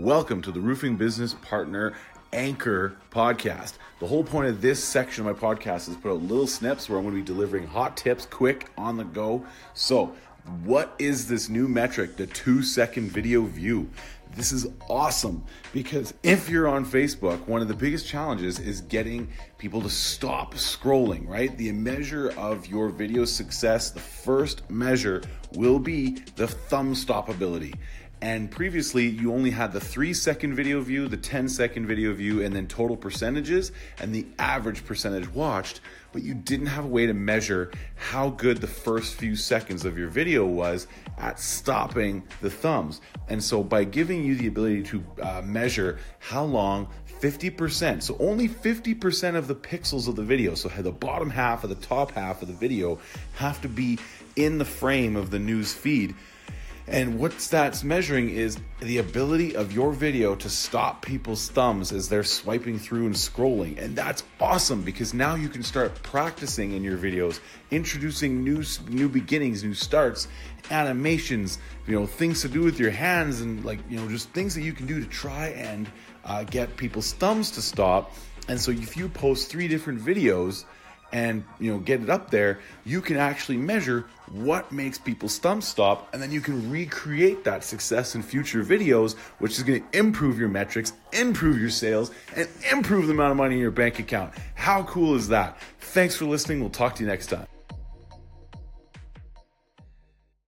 Welcome to the Roofing Business Partner Anchor podcast. The whole point of this section of my podcast is put out little snips where I'm going to be delivering hot tips quick on the go. So, what is this new metric, the two second video view? This is awesome because if you're on Facebook, one of the biggest challenges is getting people to stop scrolling, right? The measure of your video success, the first measure will be the thumb stop ability. And previously, you only had the three second video view, the 10 second video view, and then total percentages and the average percentage watched, but you didn't have a way to measure how good the first few seconds of your video was at stopping the thumbs. And so, by giving you the ability to uh, measure how long 50%, so only 50% of the pixels of the video, so the bottom half of the top half of the video, have to be in the frame of the news feed and what that's measuring is the ability of your video to stop people's thumbs as they're swiping through and scrolling. And that's awesome because now you can start practicing in your videos, introducing new new beginnings, new starts, animations, you know, things to do with your hands and like, you know, just things that you can do to try and uh, get people's thumbs to stop. And so if you post three different videos, and you know get it up there you can actually measure what makes people's thumbs stop and then you can recreate that success in future videos which is going to improve your metrics improve your sales and improve the amount of money in your bank account. How cool is that? Thanks for listening. We'll talk to you next time